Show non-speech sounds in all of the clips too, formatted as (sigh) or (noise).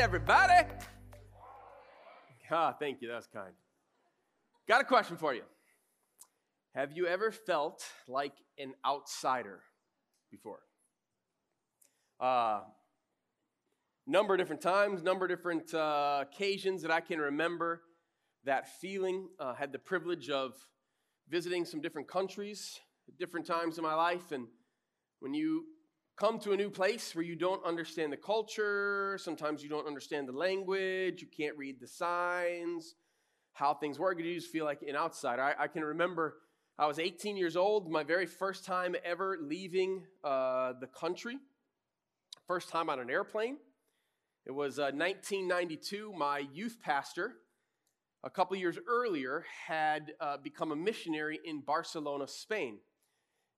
everybody. Ah, thank you. That was kind. Got a question for you. Have you ever felt like an outsider before? Uh, number of different times, number of different uh, occasions that I can remember that feeling. Uh, had the privilege of visiting some different countries different times in my life, and when you come to a new place where you don't understand the culture, sometimes you don't understand the language, you can't read the signs, how things work, you just feel like an outsider. I, I can remember I was 18 years old, my very first time ever leaving uh, the country, first time on an airplane. It was uh, 1992. My youth pastor, a couple years earlier, had uh, become a missionary in Barcelona, Spain.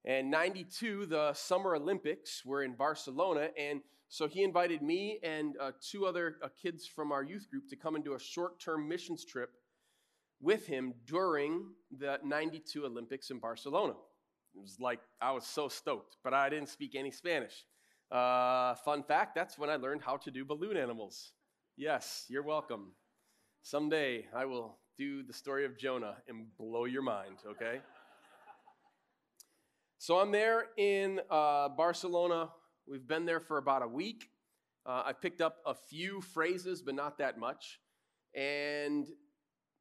And 92, the Summer Olympics were in Barcelona. And so he invited me and uh, two other uh, kids from our youth group to come and do a short term missions trip with him during the 92 Olympics in Barcelona. It was like, I was so stoked, but I didn't speak any Spanish. Uh, fun fact that's when I learned how to do balloon animals. Yes, you're welcome. Someday I will do the story of Jonah and blow your mind, okay? So I'm there in uh, Barcelona. We've been there for about a week. Uh, I picked up a few phrases, but not that much. And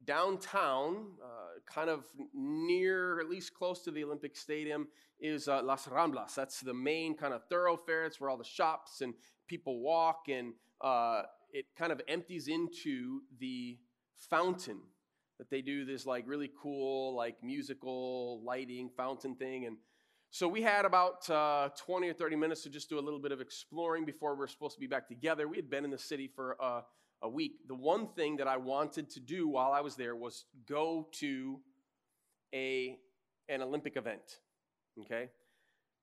downtown, uh, kind of near, at least close to the Olympic Stadium, is uh, Las Ramblas. That's the main kind of thoroughfare. It's where all the shops and people walk, and uh, it kind of empties into the fountain that they do this like really cool, like musical lighting fountain thing. And so we had about uh, 20 or 30 minutes to just do a little bit of exploring before we are supposed to be back together. We had been in the city for uh, a week. The one thing that I wanted to do while I was there was go to a, an Olympic event, okay?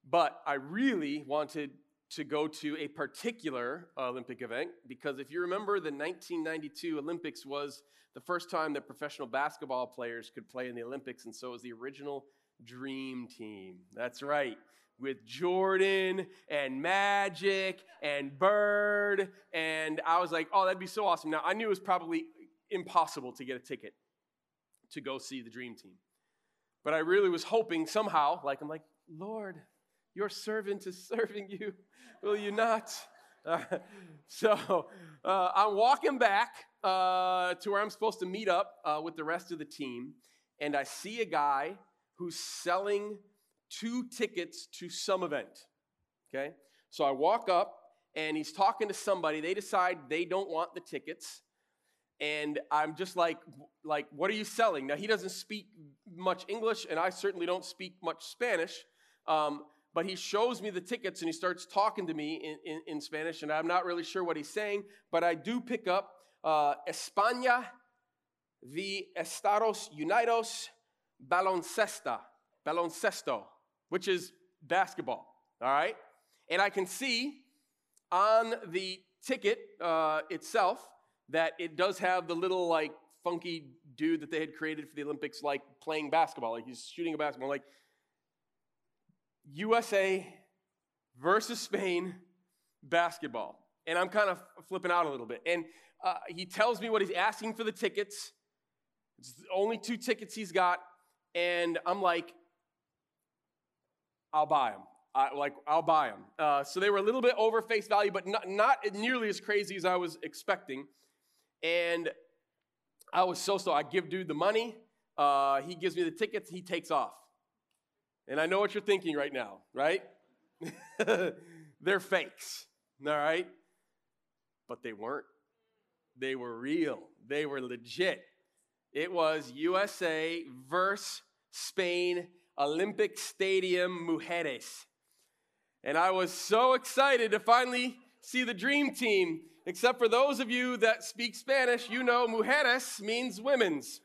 But I really wanted to go to a particular Olympic event because if you remember, the 1992 Olympics was the first time that professional basketball players could play in the Olympics, and so it was the original dream team. That's right. With Jordan and Magic and Bird. And I was like, oh, that'd be so awesome. Now, I knew it was probably impossible to get a ticket to go see the dream team. But I really was hoping somehow, like, I'm like, Lord, your servant is (laughs) serving you. Will you not? Uh, so uh, I'm walking back uh, to where I'm supposed to meet up uh, with the rest of the team, and I see a guy who's selling two tickets to some event. Okay? So I walk up and he's talking to somebody. They decide they don't want the tickets. And I'm just like, like, what are you selling? Now he doesn't speak much English, and I certainly don't speak much Spanish. Um, but he shows me the tickets and he starts talking to me in, in, in, Spanish, and I'm not really sure what he's saying, but I do pick up uh, España the Estados Unidos baloncesta, baloncesto, which is basketball, all right? And I can see on the ticket uh, itself that it does have the little like funky dude that they had created for the Olympics, like playing basketball, like he's shooting a basketball, like USA versus Spain basketball. And I'm kind of flipping out a little bit. And uh, he tells me what he's asking for the tickets. It's the only two tickets he's got and I'm like, I'll buy them. I, like, I'll buy them. Uh, so they were a little bit over face value, but not, not nearly as crazy as I was expecting. And I was so so. I give dude the money. Uh, he gives me the tickets. He takes off. And I know what you're thinking right now, right? (laughs) They're fakes, all right? But they weren't. They were real. They were legit. It was USA versus Spain Olympic Stadium Mujeres. And I was so excited to finally see the dream team. Except for those of you that speak Spanish, you know mujeres means women's.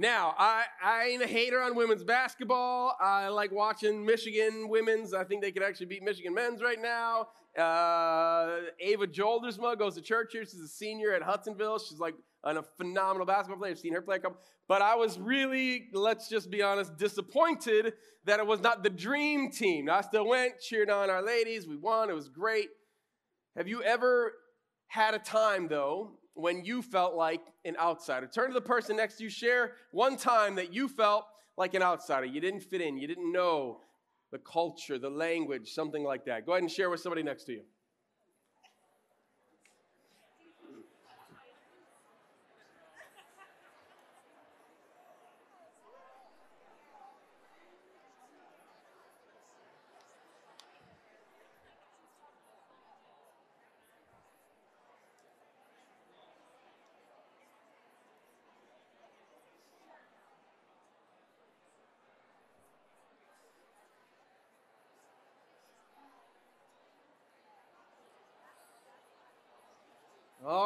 Now, I, I ain't a hater on women's basketball. I like watching Michigan women's. I think they could actually beat Michigan men's right now. Uh, Ava Joldersma goes to church here. She's a senior at Hudsonville. She's like a phenomenal basketball player. I've seen her play a couple. But I was really, let's just be honest, disappointed that it was not the dream team. I still went, cheered on our ladies. We won. It was great. Have you ever had a time, though, when you felt like an outsider? Turn to the person next to you, share one time that you felt like an outsider. You didn't fit in, you didn't know the culture, the language, something like that. Go ahead and share with somebody next to you.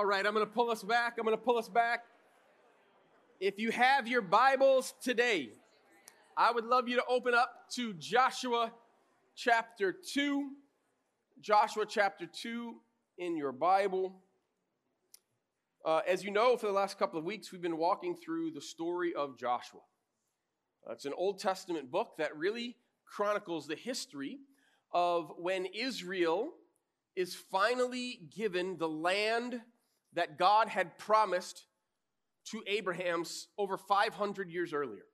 All right, I'm going to pull us back. I'm going to pull us back. If you have your Bibles today, I would love you to open up to Joshua chapter 2. Joshua chapter 2 in your Bible. Uh, as you know, for the last couple of weeks, we've been walking through the story of Joshua. Uh, it's an Old Testament book that really chronicles the history of when Israel is finally given the land that God had promised to Abraham over 500 years earlier.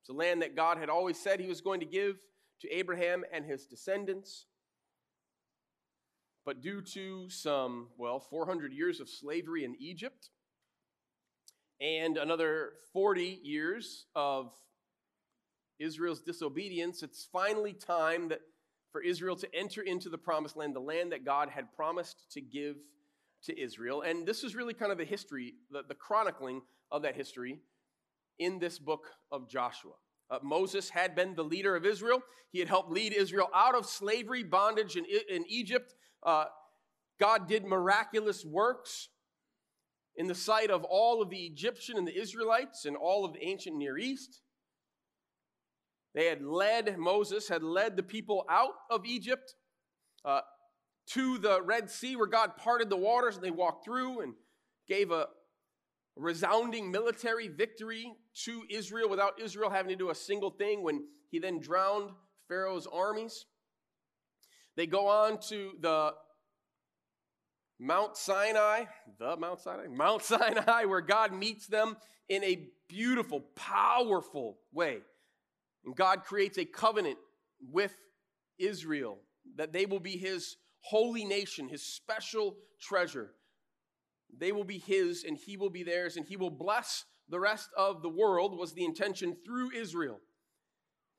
It's a land that God had always said he was going to give to Abraham and his descendants. But due to some, well, 400 years of slavery in Egypt and another 40 years of Israel's disobedience, it's finally time that for Israel to enter into the promised land, the land that God had promised to give to Israel. And this is really kind of the history, the, the chronicling of that history in this book of Joshua. Uh, Moses had been the leader of Israel. He had helped lead Israel out of slavery, bondage in, in Egypt. Uh, God did miraculous works in the sight of all of the Egyptian and the Israelites and all of the ancient Near East. They had led, Moses had led the people out of Egypt. Uh, to the Red Sea where God parted the waters and they walked through and gave a resounding military victory to Israel without Israel having to do a single thing when he then drowned Pharaoh's armies. They go on to the Mount Sinai, the Mount Sinai, (laughs) Mount Sinai, where God meets them in a beautiful, powerful way. And God creates a covenant with Israel that they will be his holy nation, his special treasure. They will be his and he will be theirs, and he will bless the rest of the world, was the intention through Israel.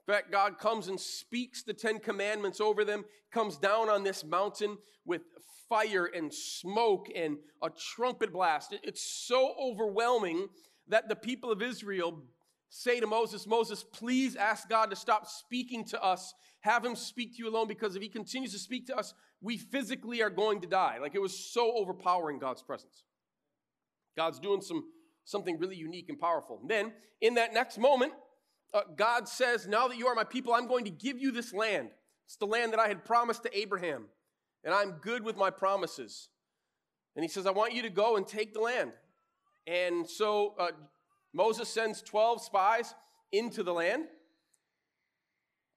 In fact, God comes and speaks the Ten Commandments over them, comes down on this mountain with fire and smoke and a trumpet blast. It's so overwhelming that the people of Israel say to Moses, Moses, please ask God to stop speaking to us. Have him speak to you alone because if he continues to speak to us, we physically are going to die. Like it was so overpowering God's presence. God's doing some something really unique and powerful. And then in that next moment, uh, God says, "Now that you are my people, I'm going to give you this land. It's the land that I had promised to Abraham, and I'm good with my promises." And he says, "I want you to go and take the land." And so uh, Moses sends 12 spies into the land.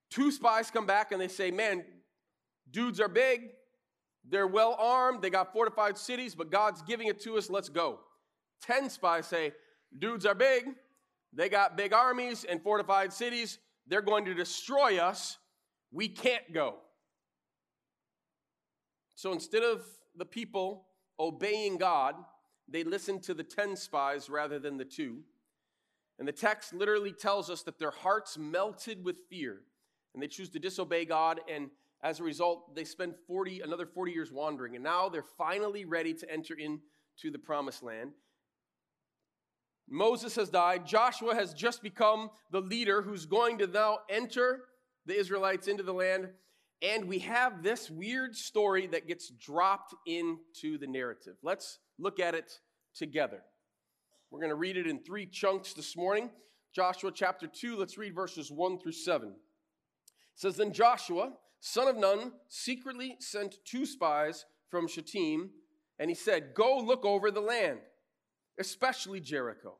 Two spies come back and they say, Man, dudes are big. They're well armed, they got fortified cities, but God's giving it to us, let's go. Ten spies say, dudes are big, they got big armies and fortified cities, they're going to destroy us, we can't go. So instead of the people obeying God, they listened to the 10 spies rather than the two. And the text literally tells us that their hearts melted with fear and they choose to disobey God and as a result, they spend 40, another 40 years wandering, and now they're finally ready to enter into the promised land. Moses has died. Joshua has just become the leader who's going to now enter the Israelites into the land. And we have this weird story that gets dropped into the narrative. Let's look at it together. We're going to read it in three chunks this morning. Joshua chapter 2, let's read verses 1 through 7. It says, Then Joshua son of Nun, secretly sent two spies from Shittim, and he said, Go look over the land, especially Jericho.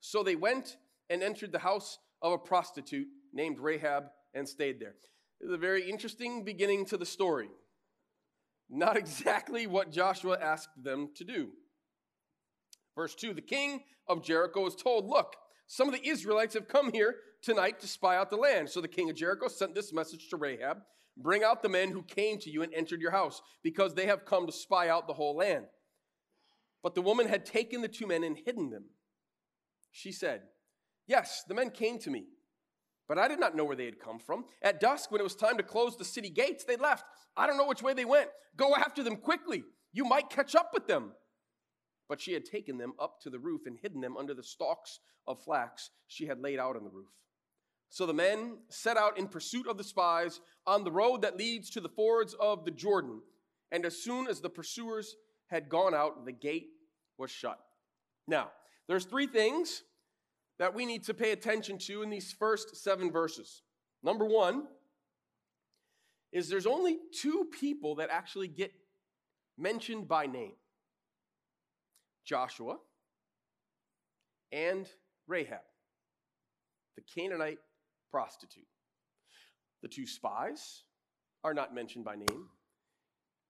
So they went and entered the house of a prostitute named Rahab and stayed there. It's a very interesting beginning to the story. Not (laughs) exactly what Joshua asked them to do. Verse 2 The king of Jericho was told, Look, some of the Israelites have come here tonight to spy out the land. So the king of Jericho sent this message to Rahab Bring out the men who came to you and entered your house, because they have come to spy out the whole land. But the woman had taken the two men and hidden them. She said, Yes, the men came to me, but I did not know where they had come from. At dusk, when it was time to close the city gates, they left. I don't know which way they went. Go after them quickly. You might catch up with them. But she had taken them up to the roof and hidden them under the stalks of flax she had laid out on the roof. So the men set out in pursuit of the spies on the road that leads to the fords of the Jordan. And as soon as the pursuers had gone out, the gate was shut. Now, there's three things that we need to pay attention to in these first seven verses. Number one is there's only two people that actually get mentioned by name Joshua and Rahab, the Canaanite prostitute. The two spies are not mentioned by name.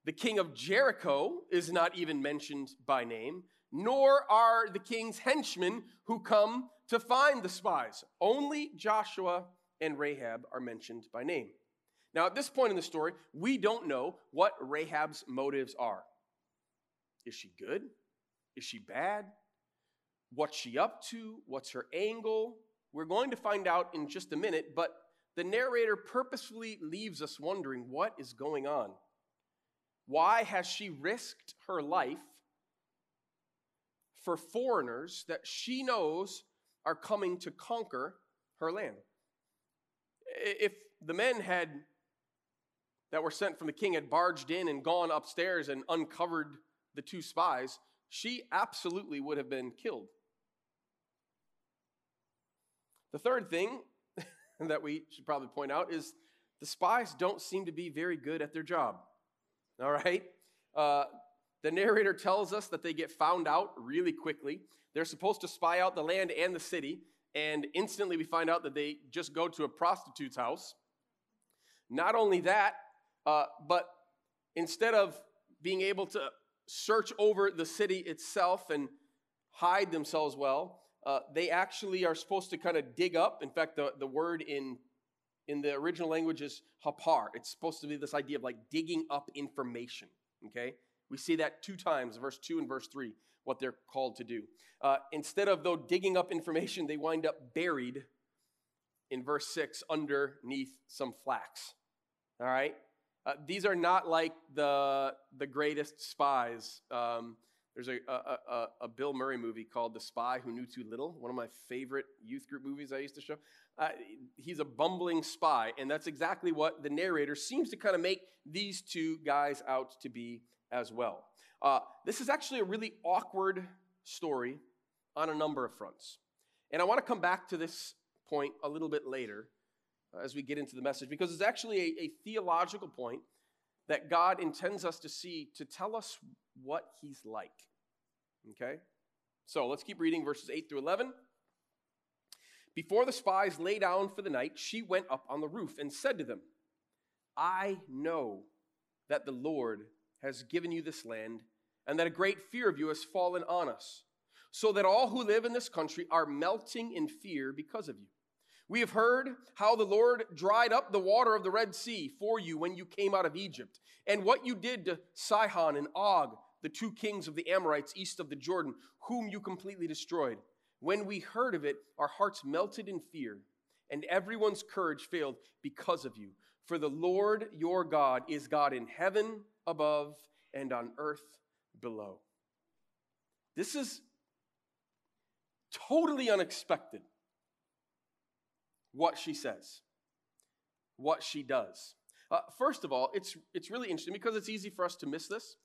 The king of Jericho is not even mentioned by name, nor are the king's henchmen who come to find the spies. Only Joshua and Rahab are mentioned by name. Now, at this point in the story, we don't know what Rahab's motives are. Is she good? Is she bad? What's she up to? What's her angle? We're going to find out in just a minute, but the narrator purposefully leaves us wondering what is going on. Why has she risked her life for foreigners that she knows are coming to conquer her land? If the men had that were sent from the king had barged in and gone upstairs and uncovered the two spies, she absolutely would have been killed. The third thing (laughs) that we should probably point out is the spies don't seem to be very good at their job. All right? Uh, the narrator tells us that they get found out really quickly. They're supposed to spy out the land and the city, and instantly we find out that they just go to a prostitute's house. Not only that, uh, but instead of being able to search over the city itself and hide themselves well, uh, they actually are supposed to kind of dig up. In fact, the, the word in, in the original language is hapar. It's supposed to be this idea of like digging up information, okay? We see that two times, verse 2 and verse 3, what they're called to do. Uh, instead of, though, digging up information, they wind up buried in verse 6 underneath some flax. All right? Uh, these are not like the, the greatest spies. Um, there's a, a, a, Bill Murray movie called The Spy Who Knew Too Little, one of my favorite youth group movies I used to show. Uh, he's a bumbling spy, and that's exactly what the narrator seems to kind of make these two guys out to be as well. Uh, this is actually a really awkward story on a number of fronts. And I want to come back to this point a little bit later uh, as we get into the message, because it's actually a, a theological point that God intends us to see to tell us what He's like. Okay? So let's keep reading verses 8 through 11. Before the spies lay down for the night, she went up on the roof and said to them, I know that the Lord has given you this land, and that a great fear of you has fallen on us, so that all who live in this country are melting in fear because of you. We have heard how the Lord dried up the water of the Red Sea for you when you came out of Egypt, and what you did to Sihon and Og, the two kings of the Amorites east of the Jordan, whom you completely destroyed. When we heard of it, our hearts melted in fear, and everyone's courage failed because of you. For the Lord your God is God in heaven above and on earth below. This is totally unexpected what she says, what she does. Uh, first of all, it's, it's really interesting because it's easy for us to miss this.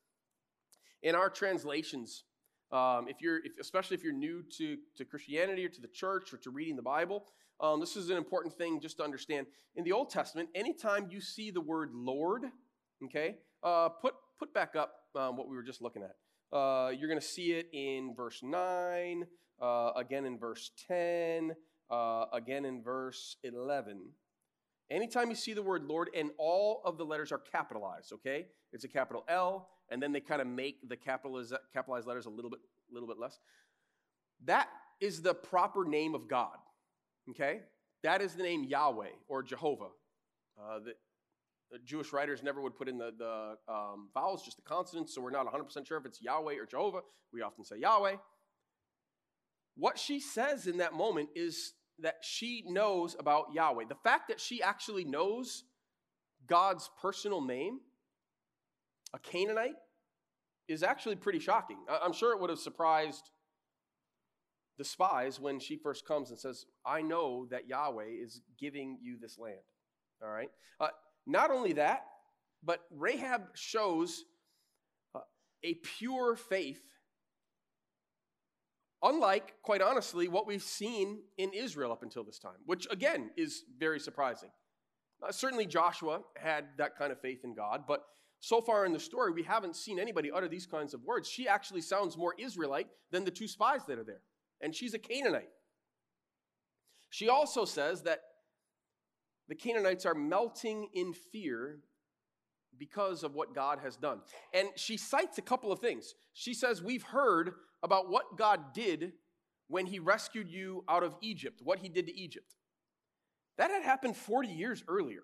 In our translations, um, if you're, if, especially if you're new to, to Christianity or to the church or to reading the Bible, um, this is an important thing just to understand. In the Old Testament, anytime you see the word Lord, okay, uh, put, put back up um, what we were just looking at. Uh, you're going to see it in verse 9, uh, again in verse 10, uh, again in verse 11. Anytime you see the word Lord and all of the letters are capitalized, okay? It's a capital L, and then they kind of make the capitalized, capitalized letters a little bit, little bit less. That is the proper name of God, okay? That is the name Yahweh or Jehovah. Uh, the, the, Jewish writers never would put in the, the um, vowels, just the consonants, so we're not 100% sure if it's Yahweh or Jehovah. We often say Yahweh. What she says in that moment is that she knows about Yahweh. The fact that she actually knows God's personal name, a Canaanite, is actually pretty shocking. I'm sure it would have surprised the spies when she first comes and says, I know that Yahweh is giving you this land. All right? Uh, not only that, but Rahab shows uh, a pure faith Unlike, quite honestly, what we've seen in Israel up until this time, which again is very surprising. Uh, certainly, Joshua had that kind of faith in God, but so far in the story, we haven't seen anybody utter these kinds of words. She actually sounds more Israelite than the two spies that are there, and she's a Canaanite. She also says that the Canaanites are melting in fear because of what God has done. And she cites a couple of things. She says, We've heard about what God did when he rescued you out of Egypt, what he did to Egypt. That had happened 40 years earlier.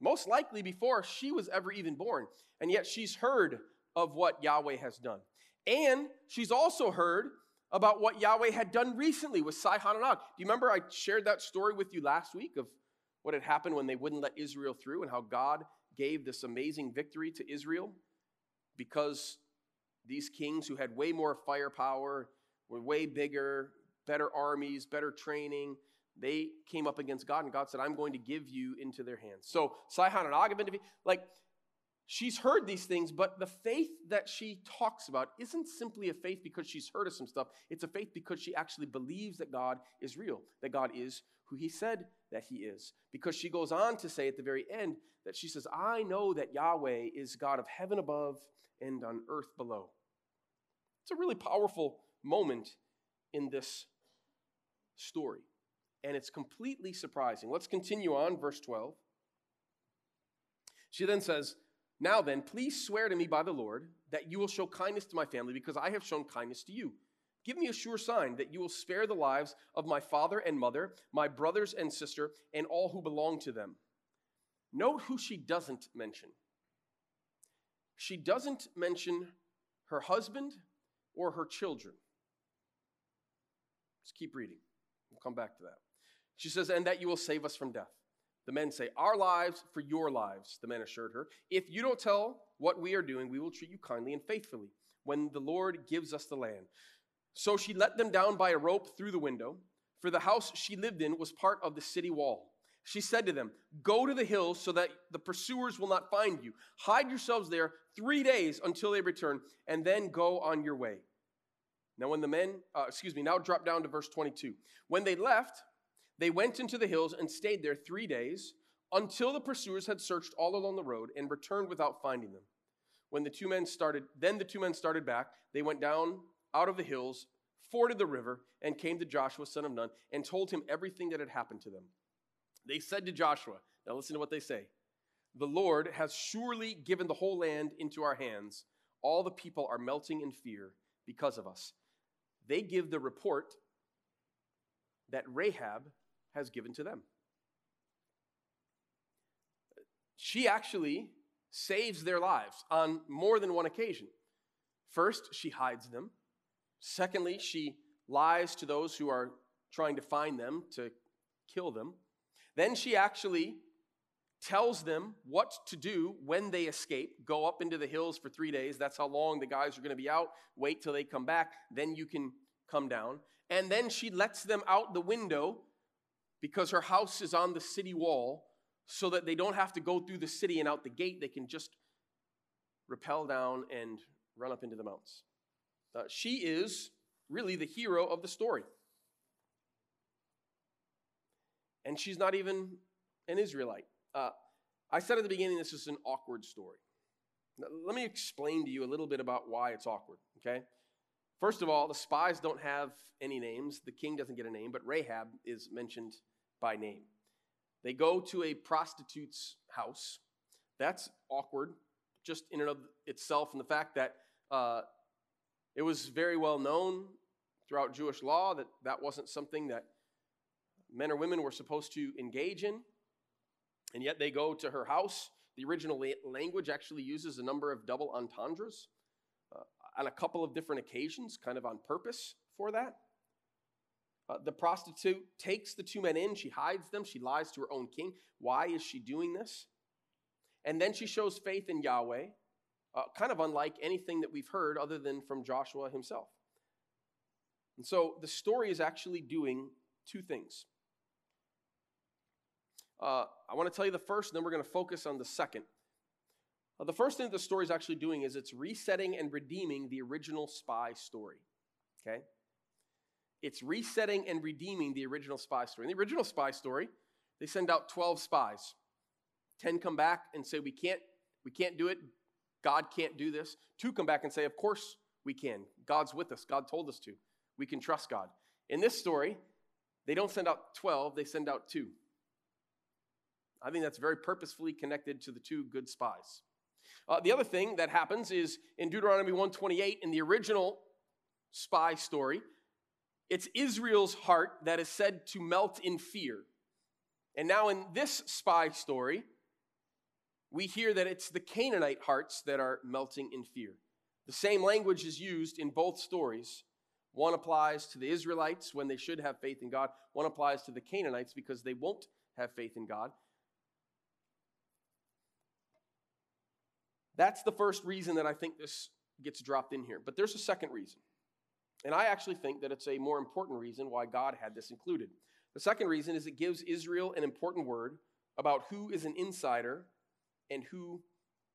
Most likely before she was ever even born. And yet she's heard of what Yahweh has done. And she's also heard about what Yahweh had done recently with Sihon and Og. Do you remember I shared that story with you last week of what had happened when they wouldn't let Israel through and how God gave this amazing victory to Israel because these kings who had way more firepower, were way bigger, better armies, better training, they came up against God, and God said, I'm going to give you into their hands. So Sihon and Og. Like, she's heard these things, but the faith that she talks about isn't simply a faith because she's heard of some stuff. It's a faith because she actually believes that God is real, that God is who he said that he is. Because she goes on to say at the very end that she says, I know that Yahweh is God of heaven above and on earth below. It's a really powerful moment in this story. And it's completely surprising. Let's continue on, verse 12. She then says, Now then, please swear to me by the Lord that you will show kindness to my family because I have shown kindness to you. Give me a sure sign that you will spare the lives of my father and mother, my brothers and sister, and all who belong to them. Note who she doesn't mention. She doesn't mention her husband or her children. Let's keep reading. We'll come back to that. She says, And that you will save us from death. The men say, Our lives for your lives, the men assured her. If you don't tell what we are doing, we will treat you kindly and faithfully when the Lord gives us the land. So she let them down by a rope through the window, for the house she lived in was part of the city wall. She said to them, Go to the hills so that the pursuers will not find you. Hide yourselves there three days until they return, and then go on your way. Now, when the men, uh, excuse me, now drop down to verse 22. When they left, they went into the hills and stayed there three days until the pursuers had searched all along the road and returned without finding them. When the two men started, then the two men started back. They went down out of the hills, forded the river, and came to Joshua, son of Nun, and told him everything that had happened to them. They said to Joshua, now listen to what they say The Lord has surely given the whole land into our hands. All the people are melting in fear because of us. They give the report that Rahab has given to them. She actually saves their lives on more than one occasion. First, she hides them. Secondly, she lies to those who are trying to find them to kill them. Then she actually tells them what to do when they escape. Go up into the hills for three days. That's how long the guys are going to be out. Wait till they come back. Then you can come down. And then she lets them out the window because her house is on the city wall so that they don't have to go through the city and out the gate. They can just rappel down and run up into the mountains. Uh, she is really the hero of the story. and she's not even an Israelite. Uh, I said at the beginning this is an awkward story. Now, let me explain to you a little bit about why it's awkward, okay? First of all, the spies don't have any names. The king doesn't get a name, but Rahab is mentioned by name. They go to a prostitute's house. That's awkward, just in and of itself, and the fact that uh, it was very well known throughout Jewish law that that wasn't something that men or women were supposed to engage in. And yet they go to her house. The original language actually uses a number of double entendres uh, on a couple of different occasions, kind of on purpose for that. Uh, the prostitute takes the two men in, she hides them, she lies to her own king. Why is she doing this? And then she shows faith in Yahweh, uh, kind of unlike anything that we've heard other than from Joshua himself. And so the story is actually doing two things. Uh, I want to tell you the first, and then we're going to focus on the second. Uh, the first thing the story is actually doing is it's resetting and redeeming the original spy story. Okay? It's resetting and redeeming the original spy story. In the original spy story, they send out 12 spies. 10 come back and say, We can't, we can't do it. God can't do this. Two come back and say, Of course we can. God's with us. God told us to. We can trust God. In this story, they don't send out 12, they send out two. I think that's very purposefully connected to the two good spies. Uh, the other thing that happens is in Deuteronomy 128, in the original spy story, it's Israel's heart that is said to melt in fear. And now in this spy story, we hear that it's the Canaanite hearts that are melting in fear. The same language is used in both stories. One applies to the Israelites when they should have faith in God, one applies to the Canaanites because they won't have faith in God. That's the first reason that I think this gets dropped in here. But there's a second reason. And I actually think that it's a more important reason why God had this included. The second reason is it gives Israel an important word about who is an insider and who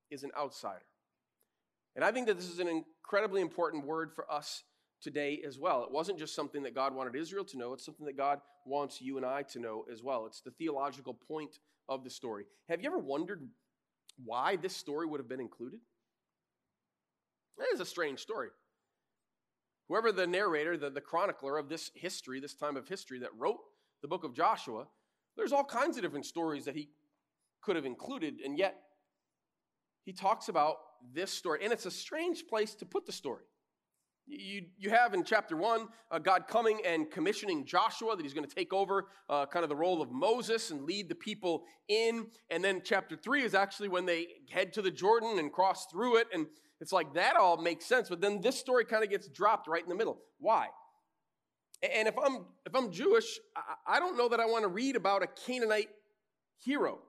is an outsider. And I think that this is an incredibly important word for us today as well. It wasn't just something that God wanted Israel to know, it's something that God wants you and I to know as well. It's the theological point of the story. Have you ever wondered why this story would have been included? It is a strange story. Whoever the narrator, the, the chronicler of this history, this time of history that wrote the book of Joshua, there's all kinds of different stories that he could have included, and yet he talks about this story. And it's a strange place to put the story. You, you have in chapter one uh, God coming and commissioning Joshua that he's going to take over uh, kind of the role of Moses and lead the people in. And then chapter three is actually when they head to the Jordan and cross through it. And it's like that all makes sense. But then this story kind of gets dropped right in the middle. Why? And if I'm if I'm Jewish, I, I don't know that I want to read about a Canaanite hero.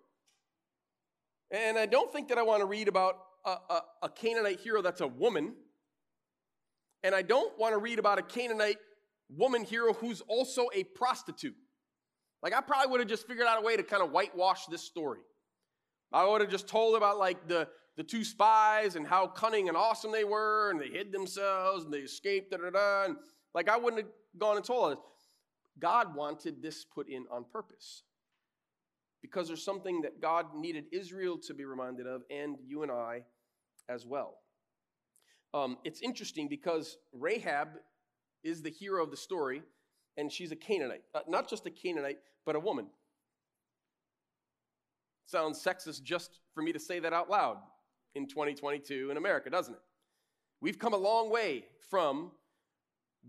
And I don't think that I want to read about a, a, a Canaanite hero that's a woman and I don't want to read about a Canaanite woman hero who's also a prostitute. Like, I probably would have just figured out a way to kind of whitewash this story. I would have just told about like the, the two spies and how cunning and awesome they were, and they hid themselves and they escaped, da da da. And like, I wouldn't have gone and told all this. God wanted this put in on purpose because there's something that God needed Israel to be reminded of, and you and I as well. Um, it's interesting because Rahab is the hero of the story, and she's a Canaanite. Uh, not just a Canaanite, but a woman. Sounds sexist just for me to say that out loud in 2022 in America, doesn't it? We've come a long way from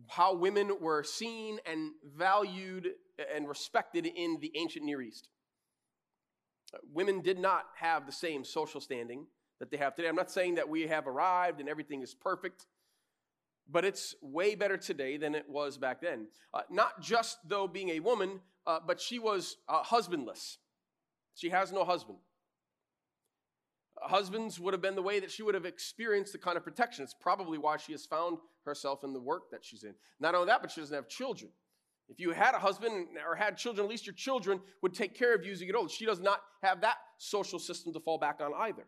how women were seen and valued and respected in the ancient Near East. Women did not have the same social standing that they have today. I'm not saying that we have arrived and everything is perfect, but it's way better today than it was back then. Uh, not just, though, being a woman, uh, but she was uh, husbandless. She has no husband. Husbands would have been the way that she would have experienced the kind of protection. It's probably why she has found herself in the work that she's in. Not only that, but she doesn't have children. If you had a husband or had children, at least your children would take care of you as you get old. She does not have that social system to fall back on either.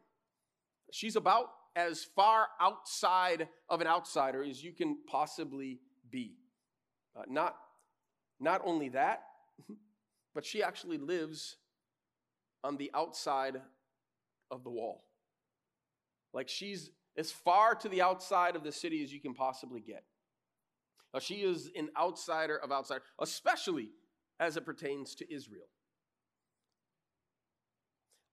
She's about as far outside of an outsider as you can possibly be. Uh, not, not only that, (laughs) but she actually lives on the outside of the wall. Like she's as far to the outside of the city as you can possibly get. Uh, she is an outsider of outsider, especially as it pertains to Israel.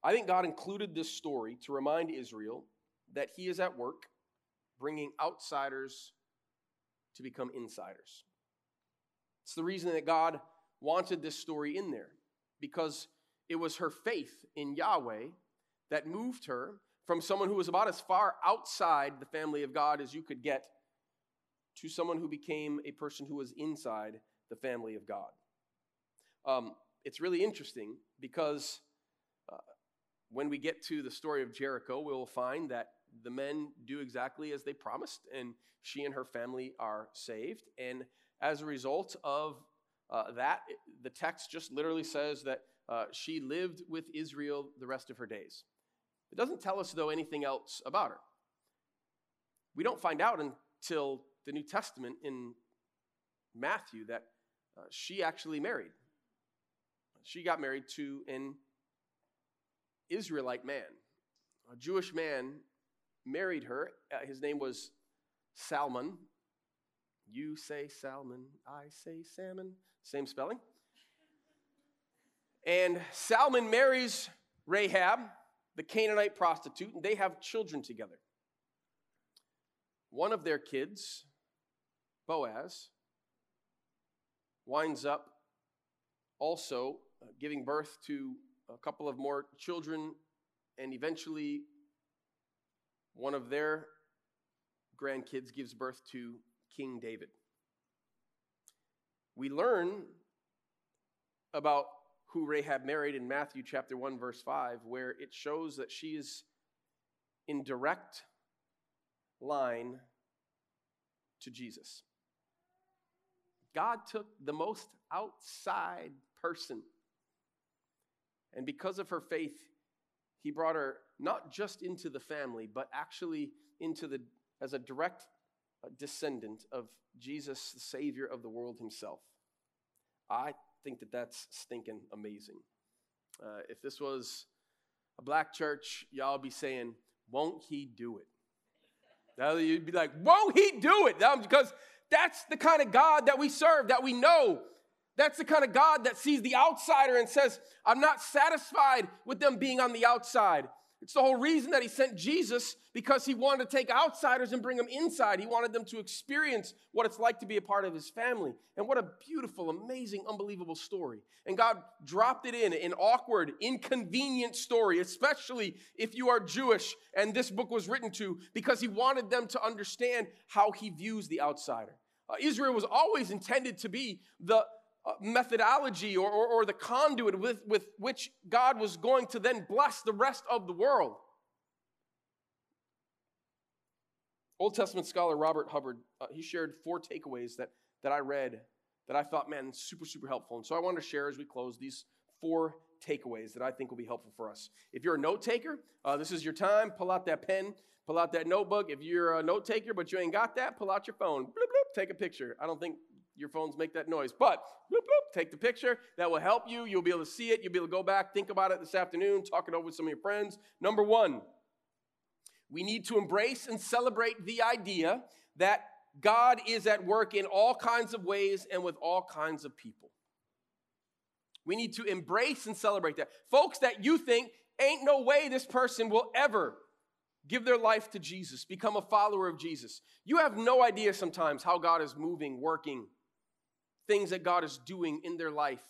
I think God included this story to remind Israel that He is at work bringing outsiders to become insiders. It's the reason that God wanted this story in there, because it was her faith in Yahweh that moved her from someone who was about as far outside the family of God as you could get to someone who became a person who was inside the family of God. Um, it's really interesting because uh, when we get to the story of Jericho, we will find that the men do exactly as they promised, and she and her family are saved. And as a result of uh, that, the text just literally says that uh, she lived with Israel the rest of her days. It doesn't tell us, though, anything else about her. We don't find out until the New Testament in Matthew that uh, she actually married. She got married to an Israelite man. A Jewish man married her. Uh, his name was Salmon. You say Salmon, I say salmon. Same spelling. And Salmon marries Rahab, the Canaanite prostitute, and they have children together. One of their kids, Boaz, winds up also uh, giving birth to a couple of more children, and eventually one of their grandkids gives birth to King David. We learn about who Rahab married in Matthew chapter 1 verse 5 where it shows that she is in direct line to Jesus. God took the most outside person and because of her faith he brought her not just into the family but actually into the as a direct uh, descendant of Jesus the savior of the world himself. I think that that's stinking amazing. Uh, if this was a black church, y'all be saying, Won't he do it? Now you'd be like, Won't he do it? Because that's the kind of God that we serve, that we know. That's the kind of God that sees the outsider and says, I'm not satisfied with them being on the outside. It's the whole reason that he sent Jesus because he wanted to take outsiders and bring them inside. He wanted them to experience what it's like to be a part of his family. And what a beautiful, amazing, unbelievable story. And God dropped it in an awkward, inconvenient story, especially if you are Jewish and this book was written to, because he wanted them to understand how he views the outsider. Uh, Israel was always intended to be the methodology or, or, or the conduit with, with which God was going to then bless the rest of the world. Old Testament scholar Robert Hubbard, uh, he shared four takeaways that, that I read that I thought, man, super, super helpful. And so I wanted to share as we close these four takeaways that I think will be helpful for us. If you're a note taker, uh, this is your time. Pull out that pen, pull out that notebook. If you're a note taker but you ain't got that, pull out your phone. Bloop, bloop, take a picture. I don't think your phones make that noise. But bloop, bloop, take the picture. That will help you. You'll be able to see it. You'll be able to go back, think about it this afternoon, talk it over with some of your friends. Number one, we need to embrace and celebrate the idea that God is at work in all kinds of ways and with all kinds of people. We need to embrace and celebrate that. Folks that you think ain't no way this person will ever give their life to Jesus, become a follower of Jesus. You have no idea sometimes how God is moving, working, things that God is doing in their life.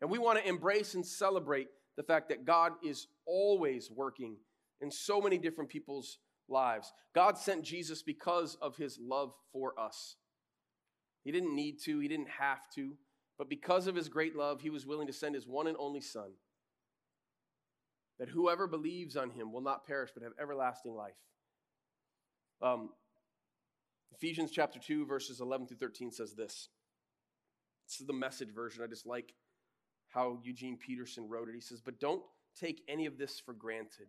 And we want to embrace and celebrate the fact that God is always working in so many different people's lives. God sent Jesus because of his love for us. He didn't need to, he didn't have to, but because of his great love, he was willing to send his one and only Son. That whoever believes on him will not perish but have everlasting life. Um, Ephesians chapter 2, verses 11 through 13 says this. This is the message version. I just like how Eugene Peterson wrote it. He says, But don't take any of this for granted.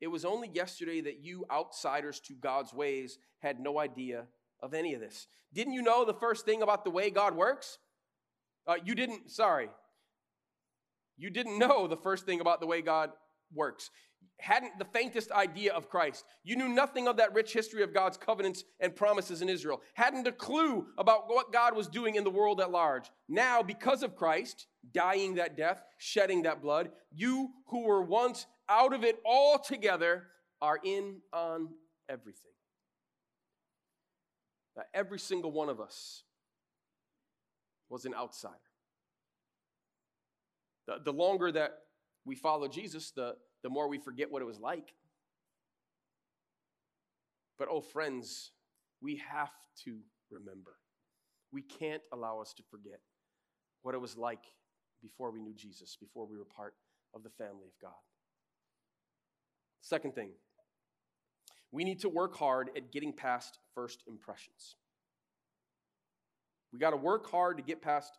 It was only yesterday that you outsiders to God's ways had no idea of any of this. Didn't you know the first thing about the way God works? Uh, you didn't, sorry. You didn't know the first thing about the way God works, hadn't the faintest idea of Christ. You knew nothing of that rich history of God's covenants and promises in Israel, hadn't a clue about what God was doing in the world at large. Now, because of Christ, dying that death, shedding that blood, you who were once out of it altogether are in on everything. Now, every single one of us was an outsider. The, the longer that we follow Jesus, the, the more we forget what it was like. But, oh, friends, we have to remember. We can't allow us to forget what it was like before we knew Jesus, before we were part of the family of God. Second thing, we need to work hard at getting past first impressions. We got to work hard to get past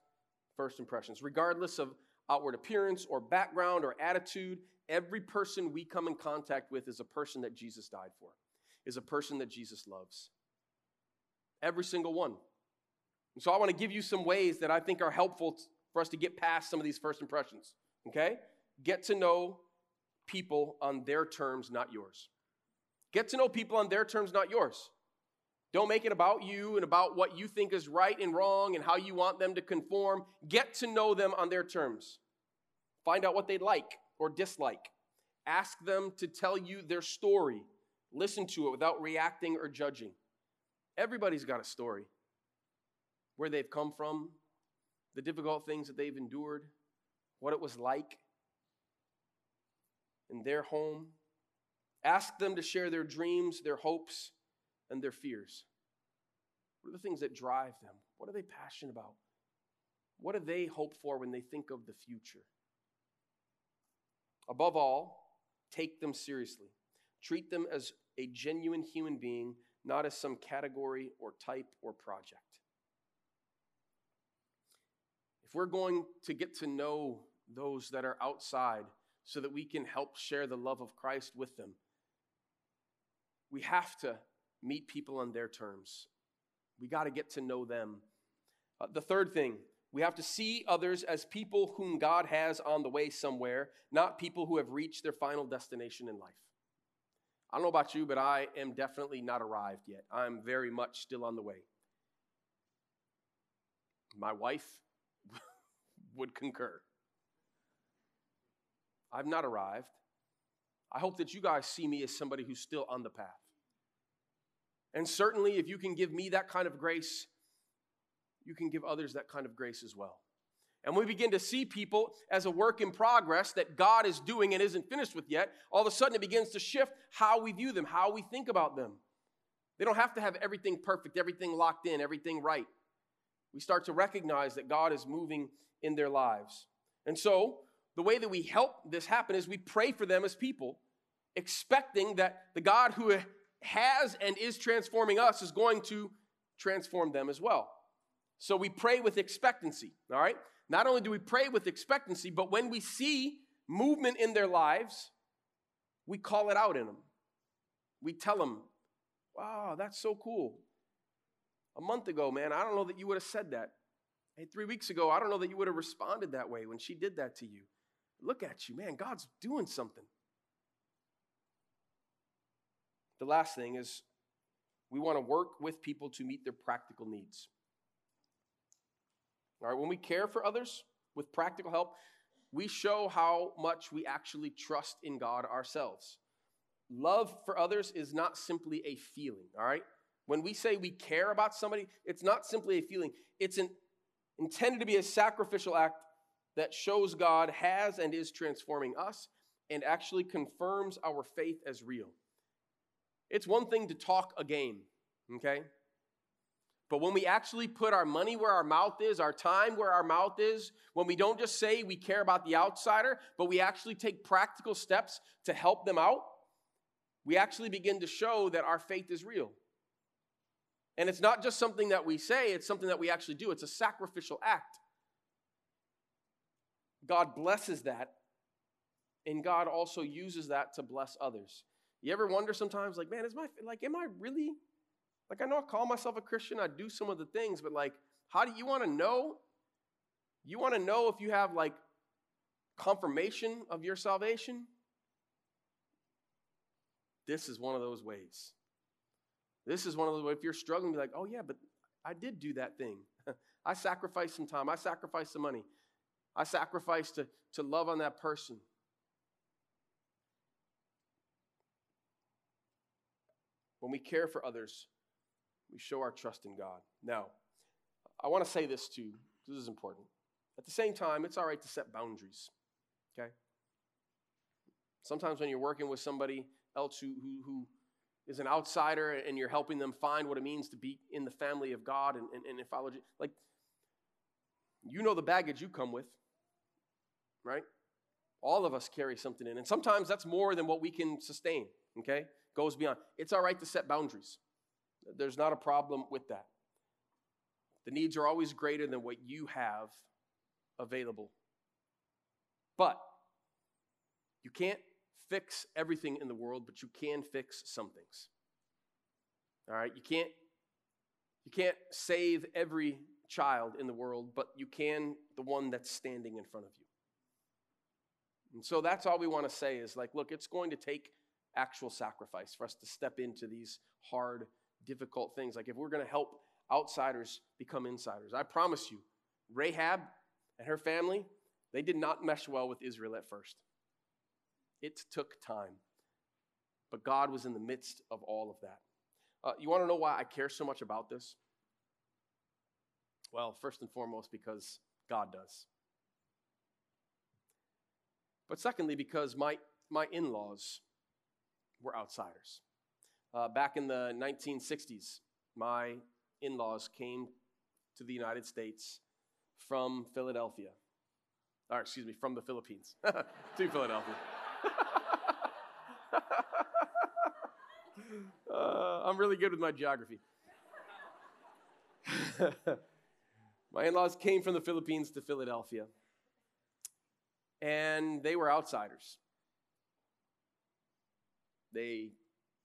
first impressions, regardless of outward appearance or background or attitude. Every person we come in contact with is a person that Jesus died for, is a person that Jesus loves. Every single one. And so I want to give you some ways that I think are helpful for us to get past some of these first impressions. Okay? Get to know people on their terms, not yours. Get to know people on their terms, not yours. Don't make it about you and about what you think is right and wrong and how you want them to conform. Get to know them on their terms. Find out what they like or dislike. Ask them to tell you their story. Listen to it without reacting or judging. Everybody's got a story where they've come from, the difficult things that they've endured, what it was like in their home. Ask them to share their dreams, their hopes, and their fears. What are the things that drive them? What are they passionate about? What do they hope for when they think of the future? Above all, take them seriously. Treat them as a genuine human being, not as some category or type or project. If we're going to get to know those that are outside so that we can help share the love of Christ with them, we have to meet people on their terms. We got to get to know them. Uh, the third thing, we have to see others as people whom God has on the way somewhere, not people who have reached their final destination in life. I don't know about you, but I am definitely not arrived yet. I'm very much still on the way. My wife (laughs) would concur. I've not arrived. I hope that you guys see me as somebody who's still on the path. And certainly, if you can give me that kind of grace, you can give others that kind of grace as well. And we begin to see people as a work in progress that God is doing and isn't finished with yet, all of a sudden it begins to shift how we view them, how we think about them. They don't have to have everything perfect, everything locked in, everything right. We start to recognize that God is moving in their lives. And so, the way that we help this happen is we pray for them as people, expecting that the God who has and is transforming us is going to transform them as well. So we pray with expectancy, all right? Not only do we pray with expectancy, but when we see movement in their lives, we call it out in them. We tell them, wow, that's so cool. A month ago, man, I don't know that you would have said that. Hey, three weeks ago, I don't know that you would have responded that way when she did that to you. Look at you, man, God's doing something. The last thing is we want to work with people to meet their practical needs. All right, when we care for others with practical help, we show how much we actually trust in God ourselves. Love for others is not simply a feeling, all right? When we say we care about somebody, it's not simply a feeling. It's an, intended to be a sacrificial act that shows God has and is transforming us and actually confirms our faith as real. It's one thing to talk a game, okay? But when we actually put our money where our mouth is, our time where our mouth is, when we don't just say we care about the outsider, but we actually take practical steps to help them out, we actually begin to show that our faith is real. And it's not just something that we say, it's something that we actually do. It's a sacrificial act. God blesses that, and God also uses that to bless others. You ever wonder sometimes, like, man, is my like, am I really like I know I call myself a Christian, I do some of the things, but like, how do you want to know? You want to know if you have like confirmation of your salvation? this is one of those ways. This is one of the ways, if you're struggling, be like, oh, yeah, but I did do that thing. (laughs) I sacrificed some time. I sacrificed some money. I sacrificed to, to love on that person. When we care for others, we show our trust in God. Now, I want to say this too, this is important. At the same time, it's all right to set boundaries, okay? Sometimes when you're working with somebody else who, who, who is an outsider and you're helping them find what it means to be in the family of God and, and, and follow, like, you know the baggage you come with, right? All of us carry something in. And sometimes that's more than what we can sustain, okay? Goes beyond. It's all right to set boundaries. There's not a problem with that. The needs are always greater than what you have available. But you can't fix everything in the world, but you can fix some things. All right? You can't you can't save every child in the world, but you can the one that's standing in front of you. And so that's all we want to say is like, look, it's going to take actual sacrifice for us to step into these hard, difficult things. Like if we're going to help outsiders become insiders, I promise you, Rahab and her family, they did not mesh well with Israel at first. It took time. But God was in the midst of all of that. Uh, you want to know why I care so much about this? Well, first and foremost, because God does. But secondly, because my, my in laws were outsiders. Uh, back in the 1960s, my in laws came to the United States from Philadelphia. Or, excuse me, from the Philippines (laughs) to Philadelphia. (laughs) uh, I'm really good with my geography. (laughs) my in laws came from the Philippines to Philadelphia, and they were outsiders. They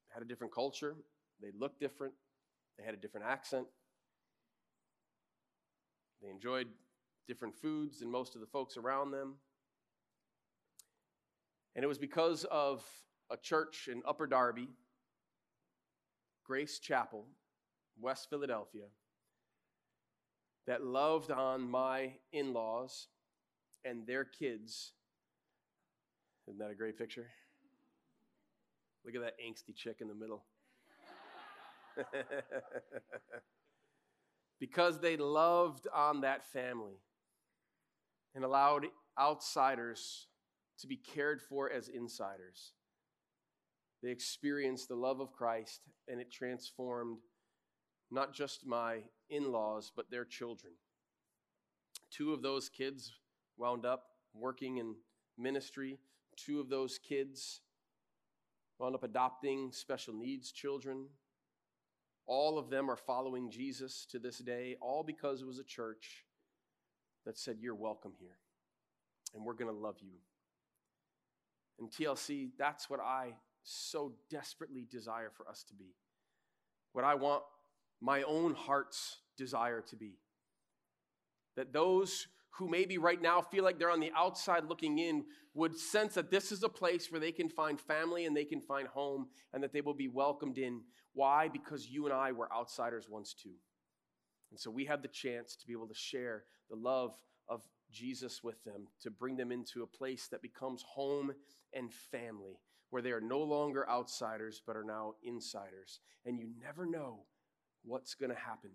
had a different culture, they looked different, they had a different accent, they enjoyed different foods than most of the folks around them. And it was because of a church in Upper Darby, Grace Chapel, West Philadelphia, that loved on my in laws and their kids. Isn't that a great picture? Look at that angsty chick in the middle. (laughs) because they loved on that family and allowed outsiders to be cared for as insiders. They experienced the love of Christ and it transformed not just my in laws, but their children. Two of those kids wound up working in ministry. Two of those kids wound up adopting special needs children. All of them are following Jesus to this day, all because it was a church that said, You're welcome here, and we're going to love you. And TLC, that's what I so desperately desire for us to be. What I want my own heart's desire to be. That those who maybe right now feel like they're on the outside looking in would sense that this is a place where they can find family and they can find home and that they will be welcomed in. Why? Because you and I were outsiders once too. And so we have the chance to be able to share the love of Jesus with them, to bring them into a place that becomes home and family, where they are no longer outsiders but are now insiders. And you never know what's going to happen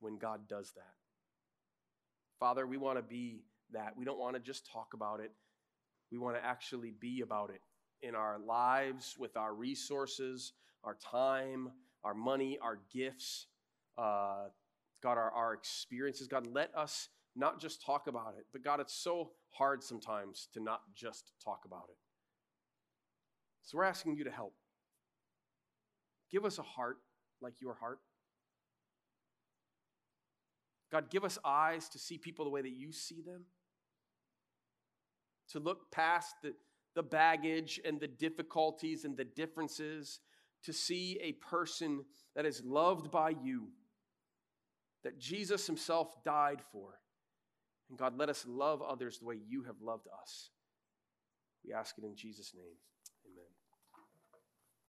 when God does that. Father, we want to be that. We don't want to just talk about it, we want to actually be about it in our lives, with our resources, our time, our money, our gifts, uh, God, our, our experiences. God, let us not just talk about it, but God, it's so hard sometimes to not just talk about it. So we're asking you to help. Give us a heart like your heart. God, give us eyes to see people the way that you see them, to look past the, the baggage and the difficulties and the differences, to see a person that is loved by you, that Jesus himself died for. And God, let us love others the way you have loved us. We ask it in Jesus' name.